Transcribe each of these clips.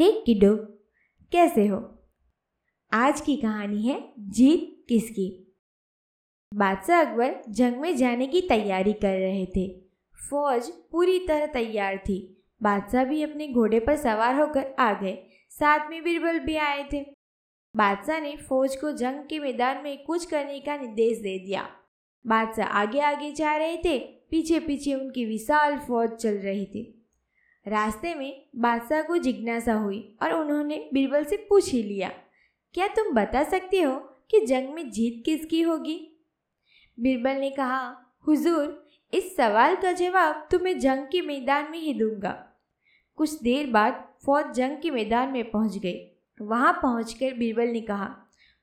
हे किडो कैसे हो? आज की कहानी है जीत किसकी? बादशाह अकबर जंग में जाने की तैयारी कर रहे थे। फौज पूरी तरह तैयार थी। बादशाह भी अपने घोड़े पर सवार होकर आ गए। साथ में बीरबल भी आए थे। बादशाह ने फौज को जंग के मैदान में कुछ करने का निर्देश दे दिया। बादशाह आगे आगे जा रहे थे। पीछे पीछे उनकी विशाल फौज चल रही थी। रास्ते में बादशाह को जिज्ञासा हुई और उन्होंने बीरबल से पूछ ही लिया, क्या तुम बता सकते हो कि जंग में जीत किसकी होगी? बीरबल ने कहा, हुजूर, इस सवाल का जवाब तुम्हें जंग के मैदान में ही दूँगा। कुछ देर बाद फौज जंग के मैदान में पहुँच गई। वहाँ पहुंचकर बीरबल ने कहा,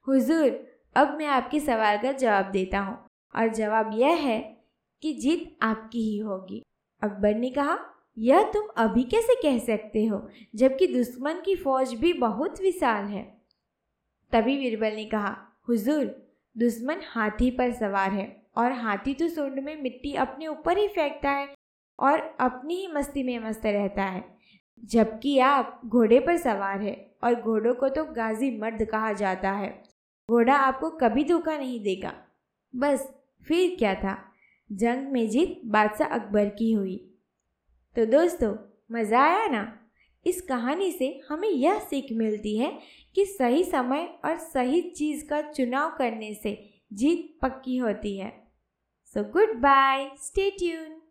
हुजूर, अब मैं आपके सवाल का जवाब देता हूँ और जवाब यह है कि जीत आपकी ही होगी। अकबर ने कहा यह तुम अभी कैसे कह सकते हो, जबकि दुश्मन की फौज भी बहुत विशाल है? तभी बीरबल ने कहा, हुजूर, दुश्मन हाथी पर सवार है, और हाथी तो सूंड में मिट्टी अपने ऊपर ही फेंकता है और अपनी ही मस्ती में मस्त रहता है, जबकि आप घोड़े पर सवार है, और घोड़ों को तो गाजी मर्द कहा जाता है। घोड़ा आपको कभी धोखा नहीं देगा। बस, फिर क्या था? जंग में जीत बादशाह अकबर की हुई। तो दोस्तों, मज़ा आया ना? इस कहानी से हमें यह सीख मिलती है कि सही समय और सही चीज़ का चुनाव करने से जीत पक्की होती है। So goodbye stay tune